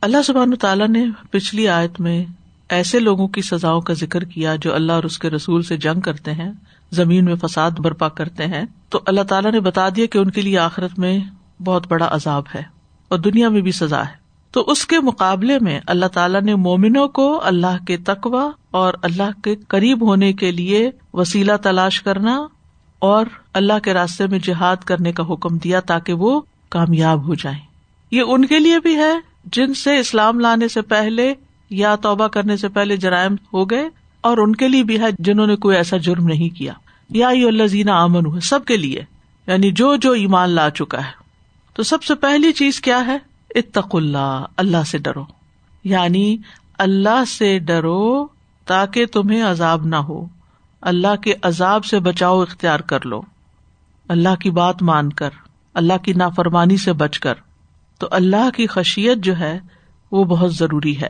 اللہ سبحان تعالیٰ نے پچھلی آیت میں ایسے لوگوں کی سزاؤں کا ذکر کیا جو اللہ اور اس کے رسول سے جنگ کرتے ہیں، زمین میں فساد برپا کرتے ہیں۔ تو اللہ تعالیٰ نے بتا دیا کہ ان کے لیے آخرت میں بہت بڑا عذاب ہے اور دنیا میں بھی سزا ہے۔ تو اس کے مقابلے میں اللہ تعالیٰ نے مومنوں کو اللہ کے تقوا اور اللہ کے قریب ہونے کے لیے وسیلہ تلاش کرنا اور اللہ کے راستے میں جہاد کرنے کا حکم دیا تاکہ وہ کامیاب ہو جائیں۔ یہ ان کے لیے بھی ہے جن سے اسلام لانے سے پہلے یا توبہ کرنے سے پہلے جرائم ہو گئے اور ان کے لیے بھی ہے جنہوں نے کوئی ایسا جرم نہیں کیا۔ یا اللہ زینا امن ہو سب کے لیے یعنی جو جو ایمان لا چکا ہے۔ تو سب سے پہلی چیز کیا ہے؟ اتق اللہ اللہ سے ڈرو۔ یعنی اللہ سے ڈرو تاکہ تمہیں عذاب نہ ہو۔ اللہ کے عذاب سے بچاؤ اختیار کر لو۔ اللہ کی بات مان کر، اللہ کی نافرمانی سے بچ کر۔ تو اللہ کی خشیت جو ہے وہ بہت ضروری ہے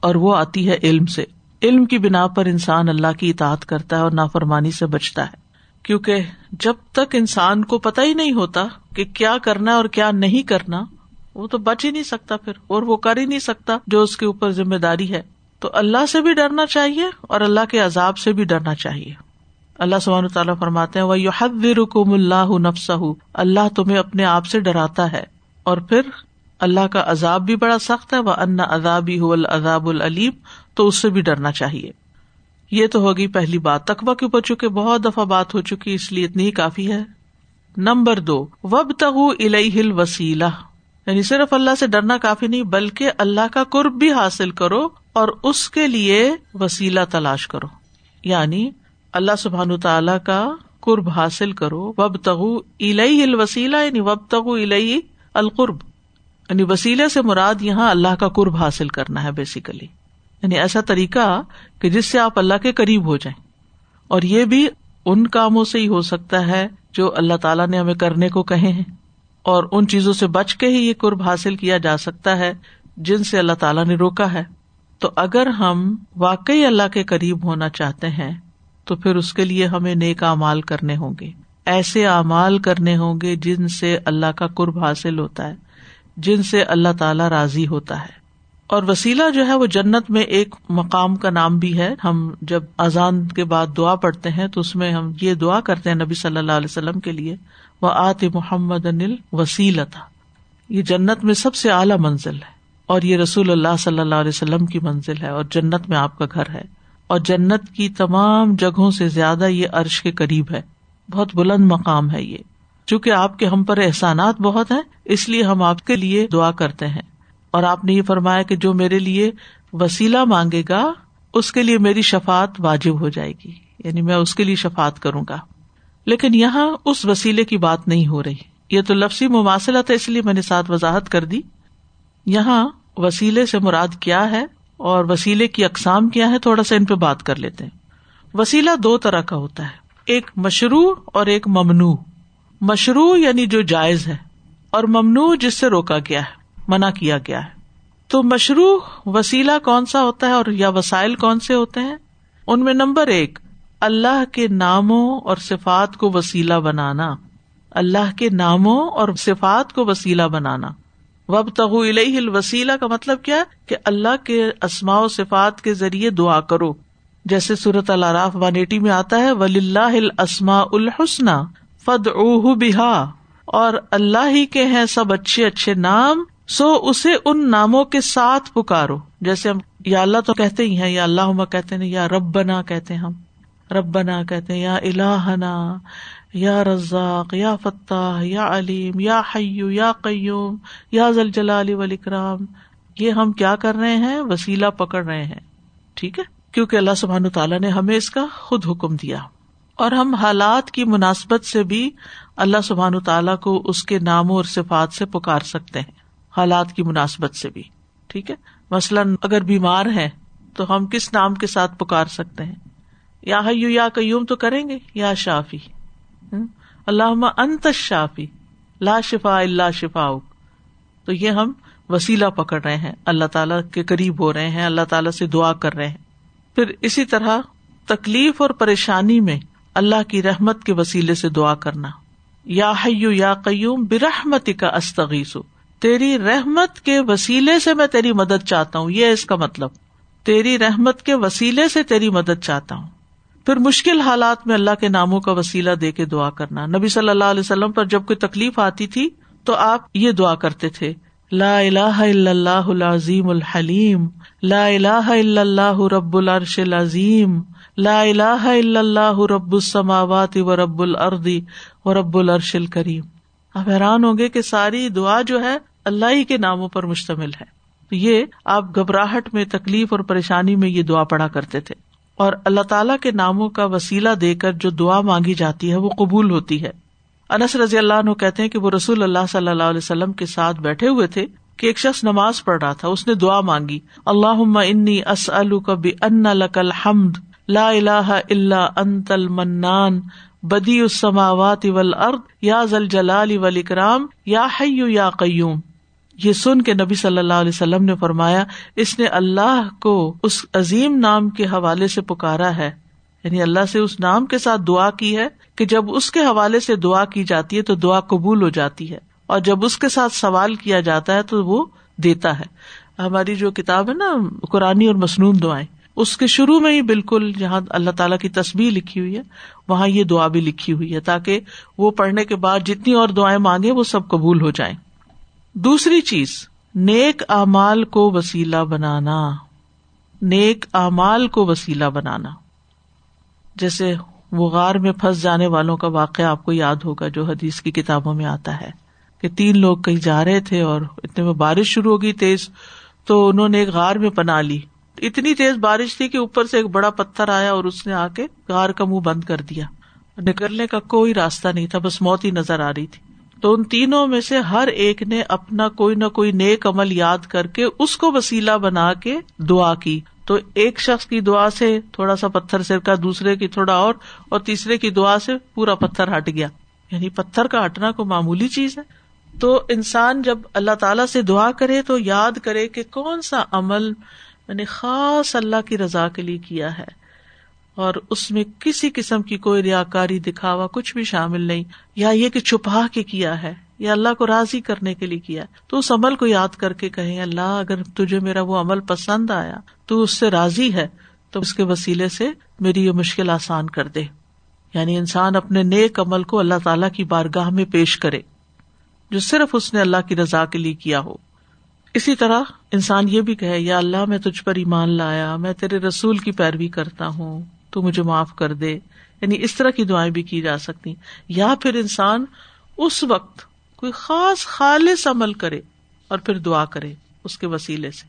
اور وہ آتی ہے علم سے۔ علم کی بنا پر انسان اللہ کی اطاعت کرتا ہے اور نافرمانی سے بچتا ہے۔ کیونکہ جب تک انسان کو پتا ہی نہیں ہوتا کہ کیا کرنا اور کیا نہیں کرنا، وہ تو بچ ہی نہیں سکتا پھر اور وہ کر ہی نہیں سکتا جو اس کے اوپر ذمہ داری ہے۔ تو اللہ سے بھی ڈرنا چاہیے اور اللہ کے عذاب سے بھی ڈرنا چاہیے۔ اللہ سبحانہ تعالیٰ فرماتے ہیں وہ یو حد رکم اللہ نفس اللہ تمہیں اپنے آپ سے ڈراتا ہے۔ اور پھر اللہ کا عذاب بھی بڑا سخت ہے وہ ان عذابی العذاب العلیم تو اس سے بھی ڈرنا چاہیے۔ یہ تو ہوگی پہلی بات تقبہ کے اوپر چکے بہت دفعہ بات ہو چکی، اس لیے اتنی ہی کافی ہے۔ نمبر دو وب تغ الہ وسیلہ یعنی صرف اللہ سے ڈرنا کافی نہیں، بلکہ اللہ کا قرب بھی حاصل کرو اور اس کے لیے وسیلہ تلاش کرو۔ یعنی اللہ سبحان تعالی کا قرب حاصل کرو۔ وب تغو الئی الوسیلہ یعنی وب تغو الئی القرب یعنی وسیلے سے مراد یہاں اللہ کا قرب حاصل کرنا ہے بیسیکلی یعنی ایسا طریقہ کہ جس سے آپ اللہ کے قریب ہو جائیں۔ اور یہ بھی ان کاموں سے ہی ہو سکتا ہے جو اللہ تعالیٰ نے ہمیں کرنے کو کہے ہیں۔ اور ان چیزوں سے بچ کے ہی یہ قرب حاصل کیا جا سکتا ہے جن سے اللہ تعالیٰ نے روکا ہے۔ تو اگر ہم واقعی اللہ کے قریب ہونا چاہتے ہیں، تو پھر اس کے لیے ہمیں نیک اعمال کرنے ہوں گے۔ ایسے اعمال کرنے ہوں گے جن سے اللہ کا قرب حاصل ہوتا ہے، جن سے اللہ تعالی راضی ہوتا ہے۔ اور وسیلہ جو ہے، وہ جنت میں ایک مقام کا نام بھی ہے۔ ہم جب اذان کے بعد دعا پڑھتے ہیں، تو اس میں ہم یہ دعا کرتے ہیں نبی صلی اللہ علیہ وسلم کے لیے وہ آت محمد انل وسیلتا یہ جنت میں سب سے اعلیٰ منزل ہے۔ اور یہ رسول اللہ صلی اللہ علیہ وسلم کی منزل ہے، اور جنت میں آپ کا گھر ہے۔ اور جنت کی تمام جگہوں سے زیادہ یہ عرش کے قریب ہے۔ بہت بلند مقام ہے یہ۔ چونکہ آپ کے ہم پر احسانات بہت ہیں، اس لیے ہم آپ کے لیے دعا کرتے ہیں۔ اور آپ نے یہ فرمایا کہ جو میرے لیے وسیلہ مانگے گا، اس کے لیے میری شفات واجب ہو جائے گی۔ یعنی میں اس کے لیے شفات کروں گا۔ لیکن یہاں اس وسیلے کی بات نہیں ہو رہی۔ یہ تو لفظی مماثلت ہے، اس لیے میں نے ساتھ وضاحت کر دی۔ یہاں وسیلے سے مراد کیا ہے اور وسیلے کی اقسام کیا ہے تھوڑا سا ان پہ بات کر لیتے ہیں۔ وسیلہ دو طرح کا ہوتا ہے۔ ایک مشروع اور ایک ممنوع۔ مشروع یعنی جو جائز ہے، اور ممنوع جس سے روکا گیا ہے، منع کیا گیا ہے۔ تو مشروع وسیلہ کون سا ہوتا ہے اور یا وسائل کون سے ہوتے ہیں؟ ان میں نمبر ایک، اللہ کے ناموں اور صفات کو وسیلہ بنانا۔ اللہ کے ناموں اور صفات کو وسیلہ بنانا۔ وب تغ الوسیلہ کا مطلب کیا کہ اللہ کے اسماء و صفات کے ذریعے دعا کرو۔ جیسے صورت العراف ون ایٹی میں آتا ہے ولی اللہ السما الحسن فد اوہ بحا اور اللہ ہی کے ہیں سب اچھے اچھے نام، سو اسے ان ناموں کے ساتھ پکارو۔ جیسے ہم، یا اللہ تو کہتے ہی ہیں، یا اللہ کہتے ہیں، یا رب بنا کہتے ہم۔ ربنا کہتے ہیں، یا الہنا، یا رزاق، یا فتح یا علیم، یا حیو یا قیوم، یا زلجلال والاکرام۔ یہ ہم کیا کر رہے ہیں؟ وسیلہ پکڑ رہے ہیں۔ ٹھیک ہے؟ کیونکہ اللہ سبحان تعالیٰ نے ہمیں اس کا خود حکم دیا۔ اور ہم حالات کی مناسبت سے بھی اللہ سبحان تعالیٰ کو اس کے ناموں اور صفات سے پکار سکتے ہیں، حالات کی مناسبت سے بھی۔ ٹھیک ہے؟ مثلاً اگر بیمار ہے تو ہم کس نام کے ساتھ پکار سکتے ہیں؟ یا حیو یا قیوم تو کریں گے، یا شافی۔ اللہ انت شافی لا شفا اللہ شفا تو یہ ہم وسیلہ پکڑ رہے ہیں، اللہ تعالیٰ کے قریب ہو رہے ہیں، اللہ تعالیٰ سے دعا کر رہے ہیں۔ پھر اسی طرح تکلیف اور پریشانی میں اللہ کی رحمت کے وسیلے سے دعا کرنا۔ یا حیو یا قیوم برحمت کا استغیث تیری رحمت کے وسیلے سے میں تیری مدد چاہتا ہوں، یہ اس کا مطلب۔ تیری رحمت کے وسیلے سے تیری مدد چاہتا ہوں۔ پھر مشکل حالات میں اللہ کے ناموں کا وسیلہ دے کے دعا کرنا۔ نبی صلی اللہ علیہ وسلم پر جب کوئی تکلیف آتی تھی، تو آپ یہ دعا کرتے تھے۔ لا الہ الا اللہ العظیم الحلیم. لا الہ الا اللہ رب العرش العظیم. لا الہ الا اللہ رب السماوات و رب الردی و رب العرش الکریم. آپ حیران ہوں گے کہ ساری دعا جو ہے اللہ ہی کے ناموں پر مشتمل ہے. یہ آپ گھبراہٹ میں، تکلیف اور پریشانی میں یہ دعا پڑا کرتے تھے۔ اور اللہ تعالیٰ کے ناموں کا وسیلہ دے کر جو دعا مانگی جاتی ہے وہ قبول ہوتی ہے۔ انس رضی اللہ عنہ کہتے ہیں کہ وہ رسول اللہ صلی اللہ علیہ وسلم کے ساتھ بیٹھے ہوئے تھے کہ ایک شخص نماز پڑھ رہا تھا، اس نے دعا مانگی اللہ انی کبھی ان لکل حمد لا الہ الا انت المنان بدی السماوات والارض، یا ذل جلال والاکرام، یا حیو یا قیوم. یہ سن کے نبی صلی اللہ علیہ وسلم نے فرمایا، اس نے اللہ کو اس عظیم نام کے حوالے سے پکارا ہے یعنی اللہ سے اس نام کے ساتھ دعا کی ہے کہ جب اس کے حوالے سے دعا کی جاتی ہے تو دعا قبول ہو جاتی ہے اور جب اس کے ساتھ سوال کیا جاتا ہے تو وہ دیتا ہے۔ ہماری جو کتاب ہے نا قرآن اور مصنون دعائیں، اس کے شروع میں ہی بالکل جہاں اللہ تعالیٰ کی تصویر لکھی ہوئی ہے، وہاں یہ دعا بھی لکھی ہوئی ہے تاکہ وہ پڑھنے کے بعد جتنی اور دعائیں مانگے وہ سب قبول ہو جائیں۔ دوسری چیز، نیک امال کو وسیلہ بنانا۔ نیک امال کو وسیلہ بنانا۔ جیسے وہ غار میں پھنس جانے والوں کا واقعہ آپ کو یاد ہوگا جو حدیث کی کتابوں میں آتا ہے کہ تین لوگ کہیں جا رہے تھے اور اتنے میں بارش شروع ہو گئی تیز تو انہوں نے ایک غار میں پنا لی۔ اتنی تیز بارش تھی کہ اوپر سے ایک بڑا پتھر آیا اور اس نے آ کے غار کا منہ بند کر دیا۔ نکلنے کا کوئی راستہ نہیں تھا، بس موت ہی نظر آ رہی تھی۔ تو ان تینوں میں سے ہر ایک نے اپنا کوئی نہ کوئی نیک عمل یاد کر کے اس کو وسیلہ بنا کے دعا کی۔ تو ایک شخص کی دعا سے تھوڑا سا پتھر سرکا دوسرے کی تھوڑا اور اور تیسرے کی دعا سے پورا پتھر ہٹ گیا۔ یعنی پتھر کا ہٹنا کوئی معمولی چیز ہے۔ تو انسان جب اللہ تعالی سے دعا کرے تو یاد کرے کہ کون سا عمل میں نے خاص اللہ کی رضا کے لیے کیا ہے۔ اور اس میں کسی قسم کی کوئی ریا کاری دکھاوا کچھ بھی شامل نہیں۔ یا یہ کہ چھپا کے کیا ہے، یا اللہ کو راضی کرنے کے لیے کیا تو اس عمل کو یاد کر کے کہیں، اللہ اگر تجھے میرا وہ عمل پسند آیا، تو اس سے راضی ہے، تو اس کے وسیلے سے میری یہ مشکل آسان کر دے۔ یعنی انسان اپنے نیک عمل کو اللہ تعالی کی بارگاہ میں پیش کرے، جو صرف اس نے اللہ کی رضا کے لیے کیا ہو۔ اسی طرح انسان یہ بھی کہے، یا اللہ میں تجھ پر ایمان لایا، میں تیرے رسول کی پیروی کرتا ہوں۔ تو مجھے معاف کر دے۔ یعنی اس طرح کی دعائیں بھی کی جا سکتی یا پھر انسان اس وقت کوئی خاص خالص عمل کرے اور پھر دعا کرے اس کے وسیلے سے۔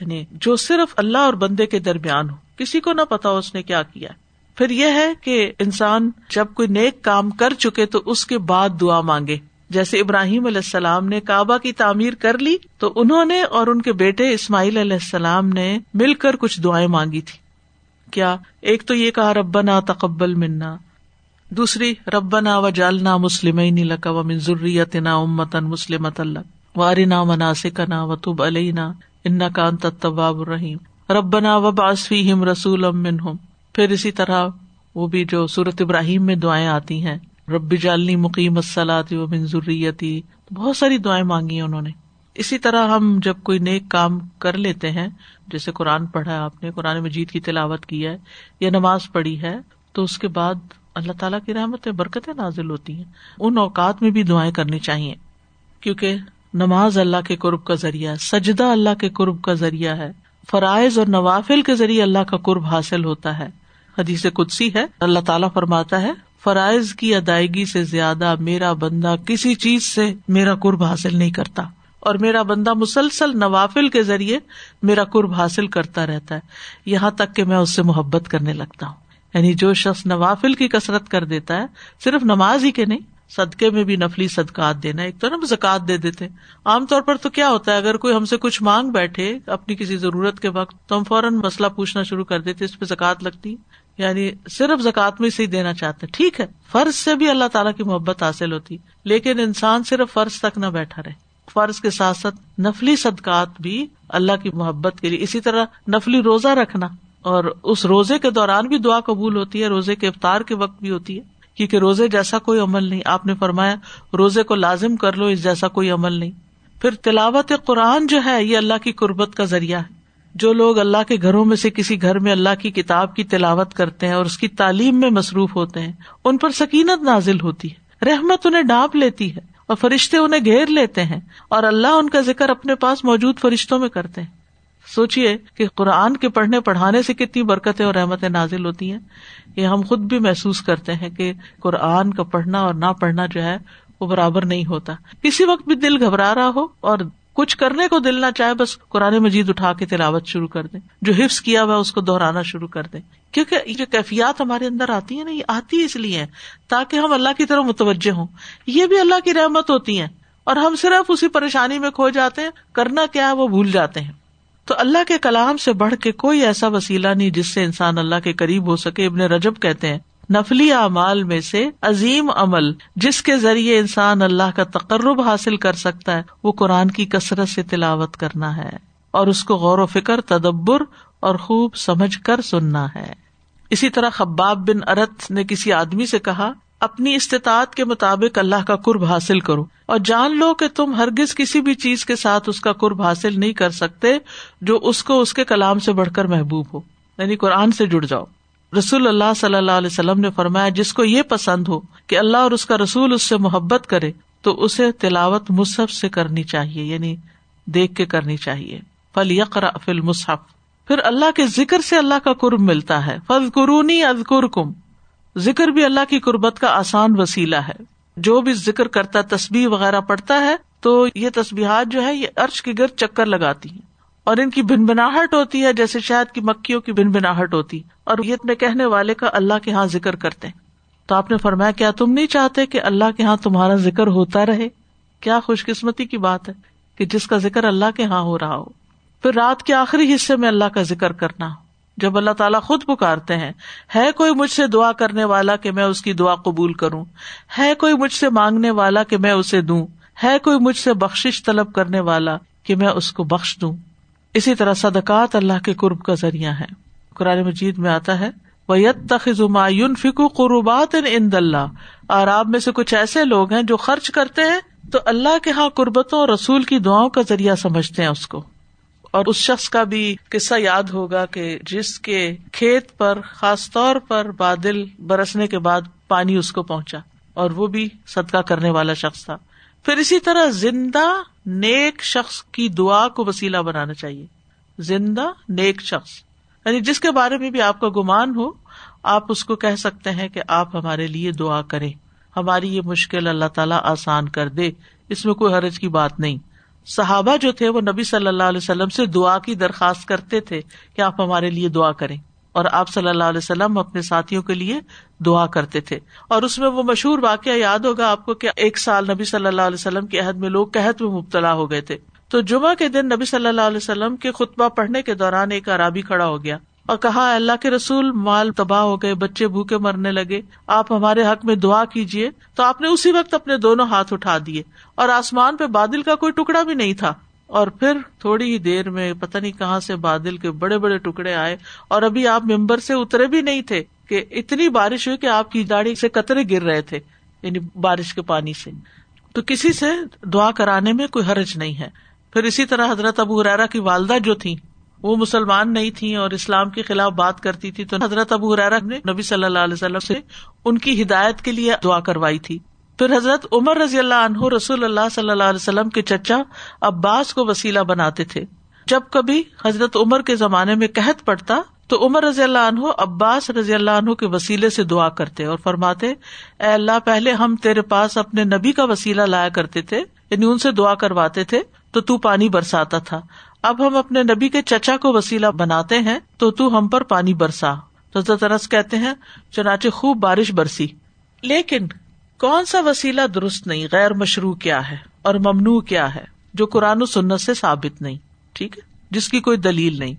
یعنی جو صرف اللہ اور بندے کے درمیان ہو۔ کسی کو نہ پتا ہو اس نے کیا کیا۔ پھر یہ ہے کہ انسان جب کوئی نیک کام کر چکے تو اس کے بعد دعا مانگے۔ جیسے ابراہیم علیہ السلام نے کعبہ کی تعمیر کر لی تو انہوں نے اور ان کے بیٹے اسماعیل علیہ السلام نے مل کر کچھ دعائیں مانگی تھی کیا؟ ایک تو یہ کہا، ربنا تقبل منا. دوسری، ربنا و جالنا مسلم لک و منظریت نا امتن مسلمت اللہ وارنا مناسکنا و تب علینا ان کا انت طباب الرحیم. ربنا و باسفی ہم رسول منہم. پھر اسی طرح وہ بھی جو سورت ابراہیم میں دعائیں آتی ہیں، رب جالنی مقیم السلاط و منظریتی بہت ساری دعائیں مانگی انہوں نے۔ اسی طرح ہم جب کوئی نیک کام کر لیتے ہیں، جیسے قرآن پڑھا ہے، آپ نے قرآن مجید کی تلاوت کی ہے یا نماز پڑھی ہے، تو اس کے بعد اللہ تعالیٰ کی رحمت برکتیں نازل ہوتی ہیں۔ ان اوقات میں بھی دعائیں کرنی چاہیے، کیونکہ نماز اللہ کے قرب کا ذریعہ ہے، سجدہ اللہ کے قرب کا ذریعہ ہے، فرائض اور نوافل کے ذریعے اللہ کا قرب حاصل ہوتا ہے۔ حدیث قدسی ہے، اللہ تعالیٰ فرماتا ہے، فرائض کی ادائیگی سے زیادہ میرا بندہ کسی چیز سے میرا قرب حاصل نہیں کرتا۔ اور میرا بندہ مسلسل نوافل کے ذریعے میرا قرب حاصل کرتا رہتا ہے۔ یہاں تک کہ میں اس سے محبت کرنے لگتا ہوں۔ یعنی جو شخص نوافل کی کسرت کر دیتا ہے، صرف نماز ہی کے نہیں، صدقے میں بھی نفلی صدقات دینا۔ ایک تو نا زکات دے دیتے عام طور پر تو کیا ہوتا ہے، اگر کوئی ہم سے کچھ مانگ بیٹھے اپنی کسی ضرورت کے وقت، تو ہم فوراً مسئلہ پوچھنا شروع کر دیتے اس پہ زکات لگتی یعنی صرف زکات میں سے ہی دینا چاہتے ٹھیک ہے، فرض سے بھی اللہ تعالیٰ کی محبت حاصل ہوتی لیکن انسان صرف فرض تک نہ بیٹھا رہے۔ فرض کے ساتھ ساتھ نفلی صدقات بھی اللہ کی محبت کے لیے۔ اسی طرح نفلی روزہ رکھنا اور اس روزے کے دوران بھی دعا قبول ہوتی ہے، روزے کے افطار کے وقت بھی ہوتی ہے۔ کیونکہ روزے جیسا کوئی عمل نہیں۔ آپ نے فرمایا، روزے کو لازم کر لو، اس جیسا کوئی عمل نہیں۔ پھر تلاوت قرآن جو ہے، یہ اللہ کی قربت کا ذریعہ ہے۔ جو لوگ اللہ کے گھروں میں سے کسی گھر میں اللہ کی کتاب کی تلاوت کرتے ہیں اور اس کی تعلیم میں مصروف ہوتے ہیں، ان پر سکینت نازل ہوتی ہے۔ رحمت انہیں ڈانپ لیتی ہے۔ اور فرشتے انہیں گھیر لیتے ہیں اور اللہ ان کا ذکر اپنے پاس موجود فرشتوں میں کرتے ہیں۔ سوچیے کہ قرآن کے پڑھنے پڑھانے سے کتنی برکتیں اور رحمتیں نازل ہوتی ہیں۔ یہ ہم خود بھی محسوس کرتے ہیں کہ قرآن کا پڑھنا اور نہ پڑھنا جو ہے وہ برابر نہیں ہوتا۔ کسی وقت بھی دل گھبرا رہا ہو اور کچھ کرنے کو دل نہ چاہے، بس قرآن مجید اٹھا کے تلاوت شروع کر دیں۔ جو حفظ کیا ہوا اس کو دہرانا شروع کر دیں۔ کیونکہ یہ جو کیفیات ہمارے اندر آتی ہیں نا، یہ آتی اس لیے تاکہ ہم اللہ کی طرف متوجہ ہوں۔ یہ بھی اللہ کی رحمت ہوتی ہیں اور ہم صرف اسی پریشانی میں کھو جاتے ہیں، کرنا کیا ہے، وہ بھول جاتے ہیں۔ تو اللہ کے کلام سے بڑھ کے کوئی ایسا وسیلہ نہیں جس سے انسان اللہ کے قریب ہو سکے، ابن رجب کہتے ہیں نفلی اعمال میں سے عظیم عمل جس کے ذریعے انسان اللہ کا تقرب حاصل کر سکتا ہے، وہ قرآن کی کثرت سے تلاوت کرنا ہے اور اس کو غور و فکر، تدبر اور خوب سمجھ کر سننا ہے۔ اسی طرح خباب بن ارت نے کسی آدمی سے کہا، اپنی استطاعت کے مطابق اللہ کا قرب حاصل کرو اور جان لو کہ تم ہرگز کسی بھی چیز کے ساتھ اس کا قرب حاصل نہیں کر سکتے جو اس کو اس کے کلام سے بڑھ کر محبوب ہو یعنی قرآن سے جڑ جاؤ۔ رسول اللہ صلی اللہ علیہ وسلم نے فرمایا، جس کو یہ پسند ہو کہ اللہ اور اس کا رسول اس سے محبت کرے، تو اسے تلاوت مصحف سے کرنی چاہیے یعنی دیکھ کے کرنی چاہیے۔ فل یقرا فل مصحف پھر اللہ کے ذکر سے اللہ کا قرب ملتا ہے۔ فض قرونی ازکر کم ذکر بھی اللہ کی قربت کا آسان وسیلہ ہے۔ جو بھی ذکر کرتا تصبیح وغیرہ پڑتا ہے، تو یہ تصبیحات جو ہے، یہ ارش کے گرد چکر لگاتی ہیں۔ اور ان کی بن بناہٹ ہوتی ہے جیسے شہد کی مکھیوں کی بن بناہٹ ہوتی اور یہ اپنے کہنے والے کا اللہ کے یہاں ذکر کرتے تو آپ نے فرمایا، کیا تم نہیں چاہتے کہ اللہ کے یہاں تمہارا ذکر ہوتا رہے؟ کیا خوش قسمتی کی بات ہے کہ جس کا ذکر اللہ کے یہاں ہو رہا ہو؟ پھر رات کے آخری حصے میں اللہ کا ذکر کرنا۔ جب اللہ تعالیٰ خود پکارتے ہیں، ہے کوئی مجھ سے دعا کرنے والا کہ میں اس کی دعا قبول کروں؟ ہے کوئی مجھ سے مانگنے والا کہ میں اسے دوں؟ ہے کوئی مجھ سے بخش طلب کرنے والا کہ میں اس کو بخش دوں؟ اسی طرح صدقات اللہ کے قرب کا ذریعہ ہے قرآن مجید میں آتا ہے فکو قربات ان اللہ۔ اور آپ میں سے کچھ ایسے لوگ ہیں جو خرچ کرتے ہیں تو اللہ کے ہاں قربتوں اور رسول کی دعاؤں کا ذریعہ سمجھتے ہیں اس کو۔ اور اس شخص کا بھی قصہ یاد ہوگا کہ جس کے کھیت پر خاص طور پر بادل برسنے کے بعد پانی اس کو پہنچا اور وہ بھی صدقہ کرنے والا شخص تھا۔ پھر اسی طرح زندہ نیک شخص کی دعا کو وسیلہ بنانا چاہیے۔ زندہ نیک شخص۔ یعنی جس کے بارے میں بھی آپ کا گمان ہو، آپ اس کو کہہ سکتے ہیں کہ آپ ہمارے لیے دعا کریں۔ ہماری یہ مشکل اللہ تعالیٰ آسان کر دے۔ اس میں کوئی حرج کی بات نہیں۔ صحابہ جو تھے، وہ نبی صلی اللہ علیہ وسلم سے دعا کی درخواست کرتے تھے کہ آپ ہمارے لیے دعا کریں۔ اور آپ صلی اللہ علیہ وسلم اپنے ساتھیوں کے لیے دعا کرتے تھے۔ اور اس میں وہ مشہور واقعہ یاد ہوگا آپ کو کہ ایک سال نبی صلی اللہ علیہ وسلم کے عہد میں لوگ قحط میں مبتلا ہو گئے تھے۔ تو جمعہ کے دن نبی صلی اللہ علیہ وسلم کے خطبہ پڑھنے کے دوران ایک عرابی کھڑا ہو گیا اور کہا اللہ کے رسول، مال تباہ ہو گئے، بچے بھوکے مرنے لگے، آپ ہمارے حق میں دعا کیجیے تو آپ نے اسی وقت اپنے دونوں ہاتھ اٹھا دیے اور آسمان پہ بادل کا کوئی ٹکڑا بھی نہیں تھا۔ اور پھر تھوڑی ہی دیر میں پتہ نہیں کہاں سے بادل کے بڑے بڑے ٹکڑے آئے اور ابھی آپ ممبر سے اترے بھی نہیں تھے کہ اتنی بارش ہوئی کہ آپ کی داڑھی سے قطرے گر رہے تھے یعنی بارش کے پانی سے۔ تو کسی سے دعا کرانے میں کوئی حرج نہیں ہے۔ پھر اسی طرح حضرت ابو حرارا کی والدہ جو تھی وہ مسلمان نہیں تھی اور اسلام کے خلاف بات کرتی تھی، تو حضرت ابو حرارا نے نبی صلی اللہ علیہ وسلم سے ان کی ہدایت کے لیے دعا کروائی تھی۔ پھر حضرت عمر رضی اللہ عنہ رسول اللہ صلی اللہ علیہ وسلم کے چچا عباس کو وسیلہ بناتے تھے۔ جب کبھی حضرت عمر کے زمانے میں قحط پڑتا تو عمر رضی اللہ عنہ عباس رضی اللہ عنہ کے وسیلے سے دعا کرتے اور فرماتے، اے اللہ پہلے ہم تیرے پاس اپنے نبی کا وسیلہ لایا کرتے تھے یعنی ان سے دعا کرواتے تھے، تو تو پانی برساتا تھا۔ اب ہم اپنے نبی کے چچا کو وسیلہ بناتے ہیں، تو تو ہم پر پانی برسا۔ تو کہتے ہیں، چنانچہ خوب بارش برسی۔ لیکن کون سا وسیلہ درست نہیں، غیر مشروع کیا ہے اور ممنوع کیا ہے، جو قرآن و سنت سے ثابت نہیں، ٹھیک ہے؟ جس کی کوئی دلیل نہیں۔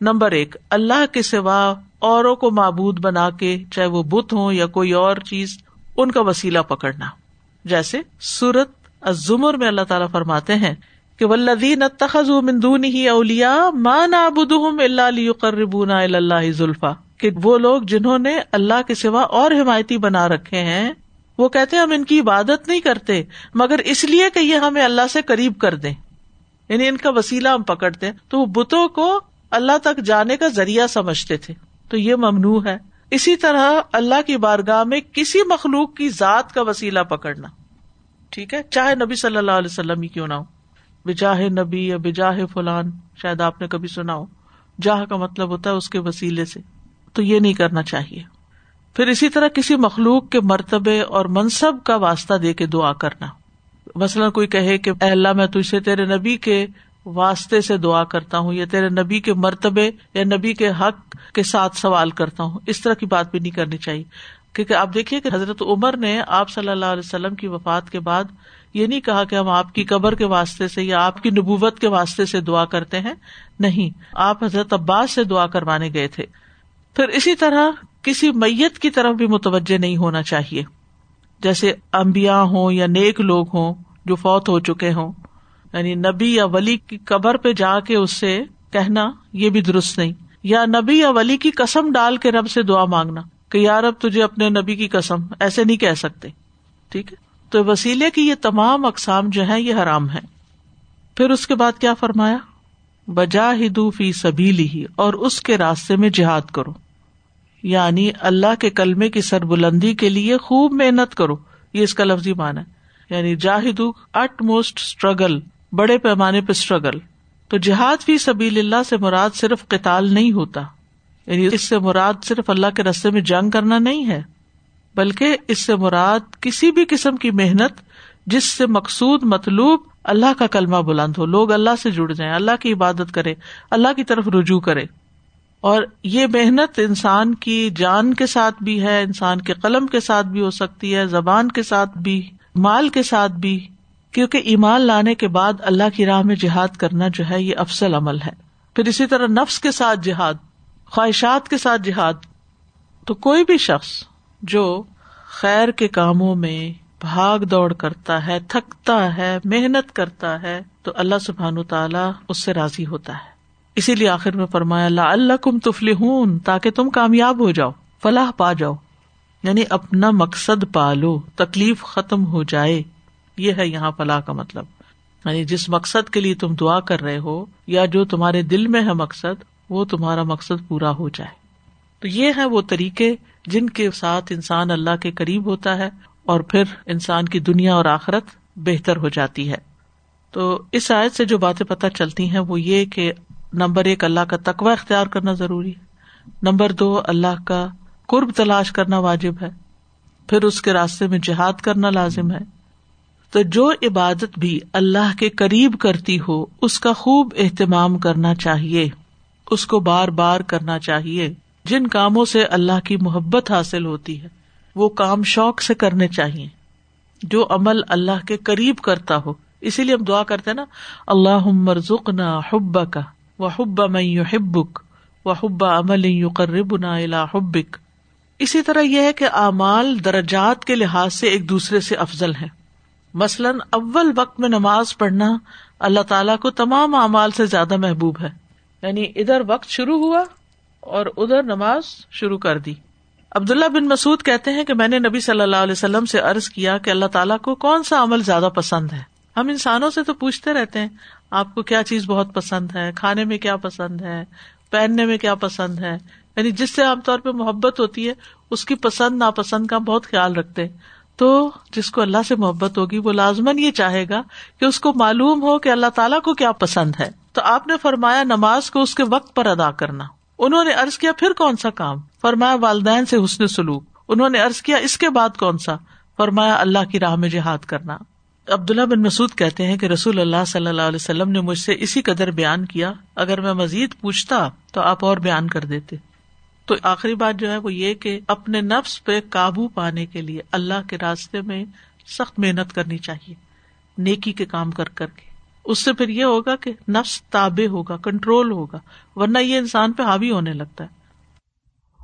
نمبر ایک، اللہ کے سوا اوروں کو معبود بنا کے چاہے وہ بت ہوں یا کوئی اور چیز، ان کا وسیلہ پکڑنا۔ جیسے سورت ازمر میں اللہ تعالیٰ فرماتے ہیں کہ ولدین تخذ مندون ہی اولیا مان آبد اللہ قربون اللہ ذلفا کہ وہ لوگ جنہوں نے اللہ کے سوا اور حمایتی بنا رکھے ہیں وہ کہتے ہم ان کی عبادت نہیں کرتے، مگر اس لیے کہ یہ ہمیں اللہ سے قریب کر دیں۔ یعنی ان کا وسیلہ ہم پکڑتے تو وہ بتوں کو اللہ تک جانے کا ذریعہ سمجھتے تھے۔ تو یہ ممنوع ہے۔ اسی طرح اللہ کی بارگاہ میں کسی مخلوق کی ذات کا وسیلہ پکڑنا۔ ٹھیک ہے؟ چاہے نبی صلی اللہ علیہ وسلم ہی کیوں نہ ہو۔ بجاہ نبی یا بجاہ فلان، شاید آپ نے کبھی سنا ہو۔ جاہ کا مطلب ہوتا ہے اس کے وسیلے سے۔ تو یہ نہیں کرنا چاہیے۔ پھر اسی طرح کسی مخلوق کے مرتبے اور منصب کا واسطہ دے کے دعا کرنا۔ مثلاً کوئی کہے کہ اے اللہ میں تجھے تیرے نبی کے واسطے سے دعا کرتا ہوں یا تیرے نبی کے مرتبے یا نبی کے حق کے ساتھ سوال کرتا ہوں، اس طرح کی بات بھی نہیں کرنی چاہیے۔ کیونکہ آپ دیکھیے کہ حضرت عمر نے آپ صلی اللہ علیہ وسلم کی وفات کے بعد یہ نہیں کہا کہ ہم آپ کی قبر کے واسطے سے یا آپ کی نبوت کے واسطے سے دعا کرتے ہیں، نہیں۔ آپ حضرت عباس سے دعا کروانے گئے تھے۔ پھر اسی طرح کسی میت کی طرف بھی متوجہ نہیں ہونا چاہیے۔ جیسے امبیا ہوں یا نیک لوگ ہوں جو فوت ہو چکے ہوں۔ یعنی نبی یا ولی کی قبر پہ جا کے اس سے کہنا یہ بھی درست نہیں۔ یا نبی یا ولی کی قسم ڈال کے رب سے دعا مانگنا کہ یار اب تجھے اپنے نبی کی قسم، ایسے نہیں کہہ سکتے۔ ٹھیک ہے؟ تو وسیلے کی یہ تمام اقسام جو ہے یہ حرام ہے پھر اس کے بعد کیا فرمایا؟ بجا ہدو فی سبیلی ہی اور اس کے راستے میں جہاد کرو۔ یعنی اللہ کے کلمے کی سر بلندی کے لیے خوب محنت کرو۔ یہ اس کا لفظی مانا ہے۔ یعنی جاہدو، اٹ موسٹ اسٹرگل بڑے پیمانے پہ اسٹرگل تو جہاد فی سبیل اللہ سے مراد صرف قتال نہیں ہوتا۔ یعنی اس سے مراد صرف اللہ کے رستے میں جنگ کرنا نہیں ہے، بلکہ اس سے مراد کسی بھی قسم کی محنت جس سے مقصود مطلوب اللہ کا کلمہ بلند ہو، لوگ اللہ سے جڑ جائیں، اللہ کی عبادت کرے، اللہ کی طرف رجوع کرے۔ اور یہ محنت انسان کی جان کے ساتھ بھی ہے، انسان کے قلم کے ساتھ بھی ہو سکتی ہے، زبان کے ساتھ بھی، مال کے ساتھ بھی۔ کیونکہ ایمان لانے کے بعد اللہ کی راہ میں جہاد کرنا جو ہے، یہ افسل عمل ہے۔ پھر اسی طرح نفس کے ساتھ جہاد، خواہشات کے ساتھ جہاد۔ تو کوئی بھی شخص جو خیر کے کاموں میں بھاگ دوڑ کرتا ہے، تھکتا ہے، محنت کرتا ہے، تو اللہ سبحان تعالیٰ اس سے راضی ہوتا ہے۔ اسی لیے آخر میں فرمایا اللہ اللہ کم تفلی ہوں تاکہ تم کامیاب ہو جاؤ، فلاح پا جاؤ۔ یعنی اپنا مقصد پالو، تکلیف ختم ہو جائے۔ یہ ہے یہاں فلاح کا مطلب۔ یعنی جس مقصد کے لیے تم دعا کر رہے ہو، یا جو تمہارے دل میں ہے مقصد، وہ تمہارا مقصد پورا ہو جائے۔ تو یہ ہے وہ طریقے جن کے ساتھ انسان اللہ کے قریب ہوتا ہے۔ اور پھر انسان کی دنیا اور آخرت بہتر ہو جاتی ہے۔ تو اس آیت سے جو باتیں پتہ چلتی ہیں وہ یہ کہ نمبر ایک، اللہ کا تقوی اختیار کرنا ضروری ہے۔ نمبر دو، اللہ کا قرب تلاش کرنا واجب ہے۔ پھر اس کے راستے میں جہاد کرنا لازم ہے۔ تو جو عبادت بھی اللہ کے قریب کرتی ہو، اس کا خوب اہتمام کرنا چاہیے۔ اس کو بار بار کرنا چاہیے۔ جن کاموں سے اللہ کی محبت حاصل ہوتی ہے۔ وہ کام شوق سے کرنے چاہیے۔ جو عمل اللہ کے قریب کرتا ہو۔ اسی لیے ہم دعا کرتے نا اللہ مرزک نہ حب کا و حب میں حبک و حبا عمل یو قرب نہ حبک۔ اسی طرح یہ ہے کہ اعمال درجات کے لحاظ سے ایک دوسرے سے افضل ہے مثلاً اول وقت میں نماز پڑھنا اللہ تعالیٰ کو تمام اعمال سے زیادہ محبوب ہے۔ یعنی ادھر وقت شروع ہوا اور ادھر نماز شروع کر دی۔ عبداللہ بن مسعد کہتے ہیں کہ میں نے نبی صلی اللہ علیہ وسلم سے عرض کیا کہ اللہ تعالیٰ کو کون سا عمل زیادہ پسند ہے؟ ہم انسانوں سے تو پوچھتے رہتے ہیں، آپ کو کیا چیز بہت پسند ہے؟ کھانے میں کیا پسند ہے؟ پہننے میں کیا پسند ہے؟ یعنی جس سے عام طور پہ محبت ہوتی ہے، اس کی پسند، ناپسند کا بہت خیال رکھتے تو جس کو اللہ سے محبت ہوگی، وہ لازمن یہ چاہے گا کہ اس کو معلوم ہو کہ اللہ تعالیٰ کو کیا پسند ہے۔ تو آپ نے فرمایا نماز کو اس کے وقت پر ادا کرنا۔ انہوں نے ارض کیا، پھر کون سا کام؟ فرمایا، والدین سے حسن سلوک۔ انہوں نے ارض کیا، اس کے بعد کون سا؟ فرمایا، اللہ کی راہ میں جہاد کرنا۔ عبداللہ بن مسعد کہتے ہیں کہ رسول اللہ صلی اللہ علیہ وسلم نے مجھ سے اسی قدر بیان کیا، اگر میں مزید پوچھتا تو آپ اور بیان کر دیتے۔ تو آخری بات جو ہے وہ یہ کہ اپنے نفس پہ قابو پانے کے لیے اللہ کے راستے میں سخت محنت کرنی چاہیے، نیکی کے کام کر کر کے۔ اس سے پھر یہ ہوگا کہ نفس تابے ہوگا، کنٹرول ہوگا، ورنہ یہ انسان پہ حاوی ہونے لگتا ہے۔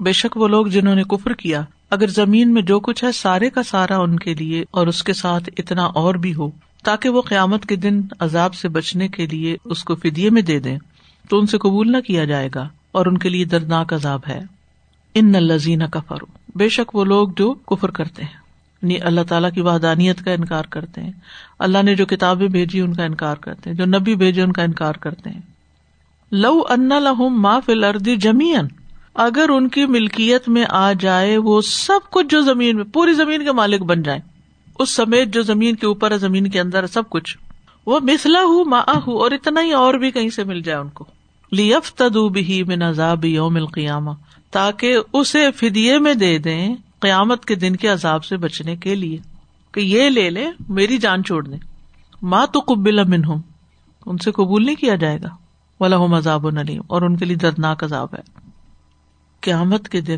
بے شک وہ لوگ جنہوں نے کفر کیا، اگر زمین میں جو کچھ ہے سارے کا سارا ان کے لیے اور اس کے ساتھ اتنا اور بھی ہو، تاکہ وہ قیامت کے دن عذاب سے بچنے کے لیے اس کو فدیے میں دے دیں، تو ان سے قبول نہ کیا جائے گا اور ان کے لیے دردناک عذاب ہے۔ ان نلزین کا فرو بے شک وہ لوگ جو کفر کرتے ہیں۔ یعنی اللہ تعالیٰ کی وحدانیت کا انکار کرتے ہیں۔ اللہ نے جو کتابیں بھیجی ان کا انکار کرتے ہیں، جو نبی بھیجے ان کا انکار کرتے ہیں۔ لو ان لہم ما فل اردی جمین اگر ان کی ملکیت میں آ جائے، وہ سب کچھ جو زمین میں، پوری زمین کے مالک بن جائے اس سمیت جو زمین کے اوپر ہے، زمین کے اندر سب کچھ۔ وہ مسلا ہوں ما ہوں اور اتنا ہی اور بھی کہیں سے مل جائے ان کو۔ لیف تدو بھی من عذاب یوم القیامہ، تاکہ اسے فدیے میں دے دیں قیامت کے دن کے عذاب سے بچنے کے لیے۔ کہ یہ لے لے میری جان چھوڑ دیں۔ ماں تو قبل امن ہوں ان سے قبول نہیں کیا جائے گا۔ ولا عذاب و نلیم اور ان کے لیے دردناک عذاب ہے۔ قیامت کے دن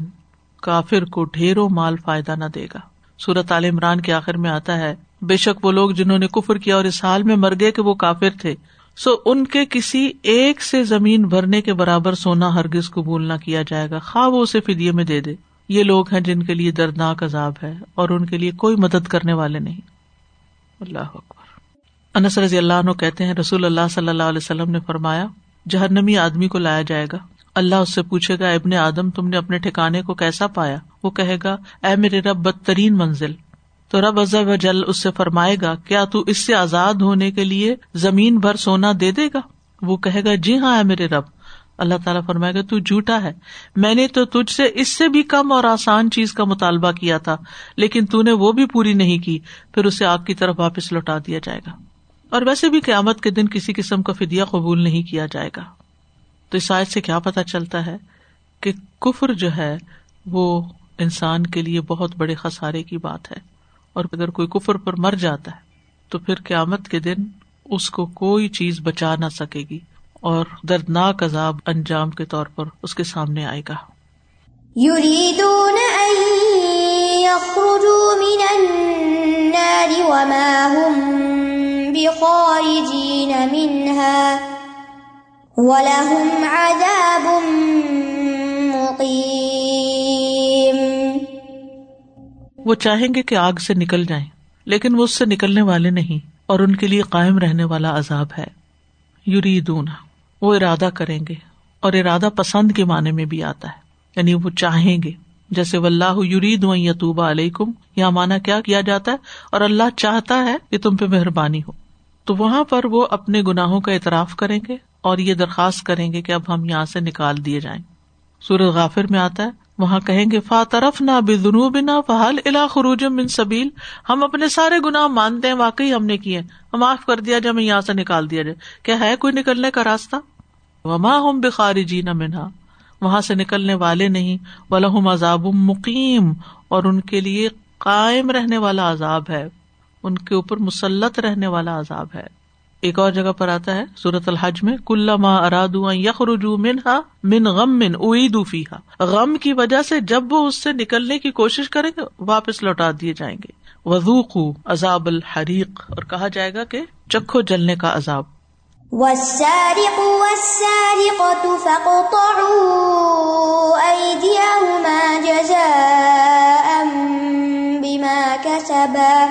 کافر کو ڈھیروں مال فائدہ نہ دے گا۔ سورت عال عمران کے آخر میں آتا ہے، بے شک وہ لوگ جنہوں نے کفر کیا اور اس حال میں مر گئے کہ وہ کافر تھے۔ سو ان کے کسی ایک سے زمین بھرنے کے برابر سونا ہرگز قبول نہ کیا جائے گا۔ خواہ وہ اسے فدیے میں دے دے۔ یہ لوگ ہیں جن کے لیے دردناک عذاب ہے اور ان کے لیے کوئی مدد کرنے والے نہیں۔ اللہ اکبر۔ انس رضی اللہ عنہ کہتے ہیں، رسول اللہ صلی اللہ علیہ وسلم نے فرمایا، جہنمی آدمی کو لایا جائے گا۔ اللہ اس سے پوچھے گا، ابن آدم، تم نے اپنے ٹھکانے کو کیسا پایا؟ وہ کہے گا، اے میرے رب، بدترین منزل۔ تو رب و جل اس سے فرمائے گا، کیا تو اس سے آزاد ہونے کے لیے زمین بھر سونا دے دے گا؟ وہ کہے گا جی ہاں ہے میرے رب۔ اللہ تعالیٰ فرمائے گا، تو جھوٹا ہے۔ میں نے تو تجھ سے اس سے بھی کم اور آسان چیز کا مطالبہ کیا تھا، لیکن تو نے وہ بھی پوری نہیں کی، پھر اسے آگ کی طرف واپس لوٹا دیا جائے گا۔ اور ویسے بھی قیامت کے دن کسی قسم کا فدیا قبول نہیں کیا جائے گا۔ تو اس آیت سے کیا پتا چلتا ہے کہ کفر جو ہے وہ انسان کے لیے بہت بڑے خسارے کی بات ہے اور اگر کوئی کفر پر مر جاتا ہے تو پھر قیامت کے دن اس کو کوئی چیز بچا نہ سکے گی اور دردناک عذاب انجام کے طور پر اس کے سامنے آئے گا۔ وہ چاہیں گے کہ آگ سے نکل جائیں، لیکن وہ اس سے نکلنے والے نہیں، اور ان کے لیے قائم رہنے والا عذاب ہے۔ یوری وہ ارادہ کریں گے، اور ارادہ پسند کے معنی میں بھی آتا ہے۔ یعنی وہ چاہیں گے، جیسے اللہ یورید یتوبہ علیہ کم یا مانا کیا کیا جاتا ہے؟ اور اللہ چاہتا ہے کہ تم پہ مہربانی ہو۔ تو وہاں پر وہ اپنے گناہوں کا اعتراف کریں گے۔ اور یہ درخواست کریں گے کہ اب ہم یہاں سے نکال دیے جائیں۔ سورج غافر میں آتا ہے، وہاں کہیں گے فا طرف نہ بے جنوب نہ فہل الا خروج بن سبیل ہم اپنے سارے گناہ مانتے ہیں، واقعی ہم نے کیے۔ ہم معاف کر دیا جائے، ہمیں یہاں سے نکال دیا جائے۔ کیا ہے کوئی نکلنے کا راستہ؟ وما ہم بخاری جی نہ منہا وہاں سے نکلنے والے نہیں۔ ولہم عذاب مقیم اور ان کے لیے قائم رہنے والا عذاب ہے۔ ان کے اوپر مسلط رہنے والا عذاب ہے۔ ایک اور جگہ پر آتا ہے سورت الحج میں کل ماں اراد یخ رجو منہا من غم من فیحا غم کی وجہ سے جب وہ اس سے نکلنے کی کوشش کریں گے، واپس لوٹا دیے جائیں گے۔ وزوق عذاب الحریق، اور کہا جائے گا کہ چکھو جلنے کا عذاب۔ جزاء بما كسبا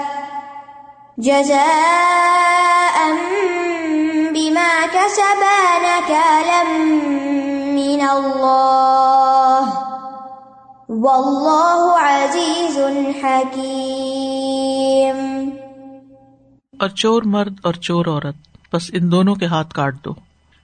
نكالا من الله والله عزيز حكيم اور چور مرد اور چور عورت، بس ان دونوں کے ہاتھ کاٹ دو۔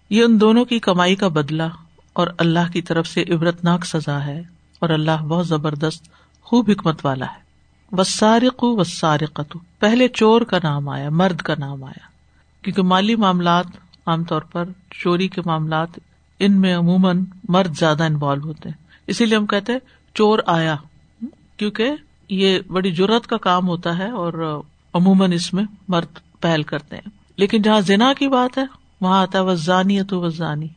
یہ ان دونوں کی کمائی کا بدلا اور اللہ کی طرف سے عبرتناک سزا ہے اور اللہ بہت زبردست، خوب حکمت والا ہے۔ وسارق وسارقت پہلے چور کا نام آیا، مرد کا نام آیا۔ کیونکہ مالی معاملات عام طور پر چوری کے معاملات ان میں عموماً مرد زیادہ انوالو ہوتے ہیں۔ اسی لیے ہم کہتے چور آیا۔ کیونکہ یہ بڑی ضرورت کا کام ہوتا ہے اور عموماً اس میں مرد پہل کرتے ہیں۔ لیکن جہاں زنا کی بات ہے، وہاں آتا ہے وزانی تو وزانی۔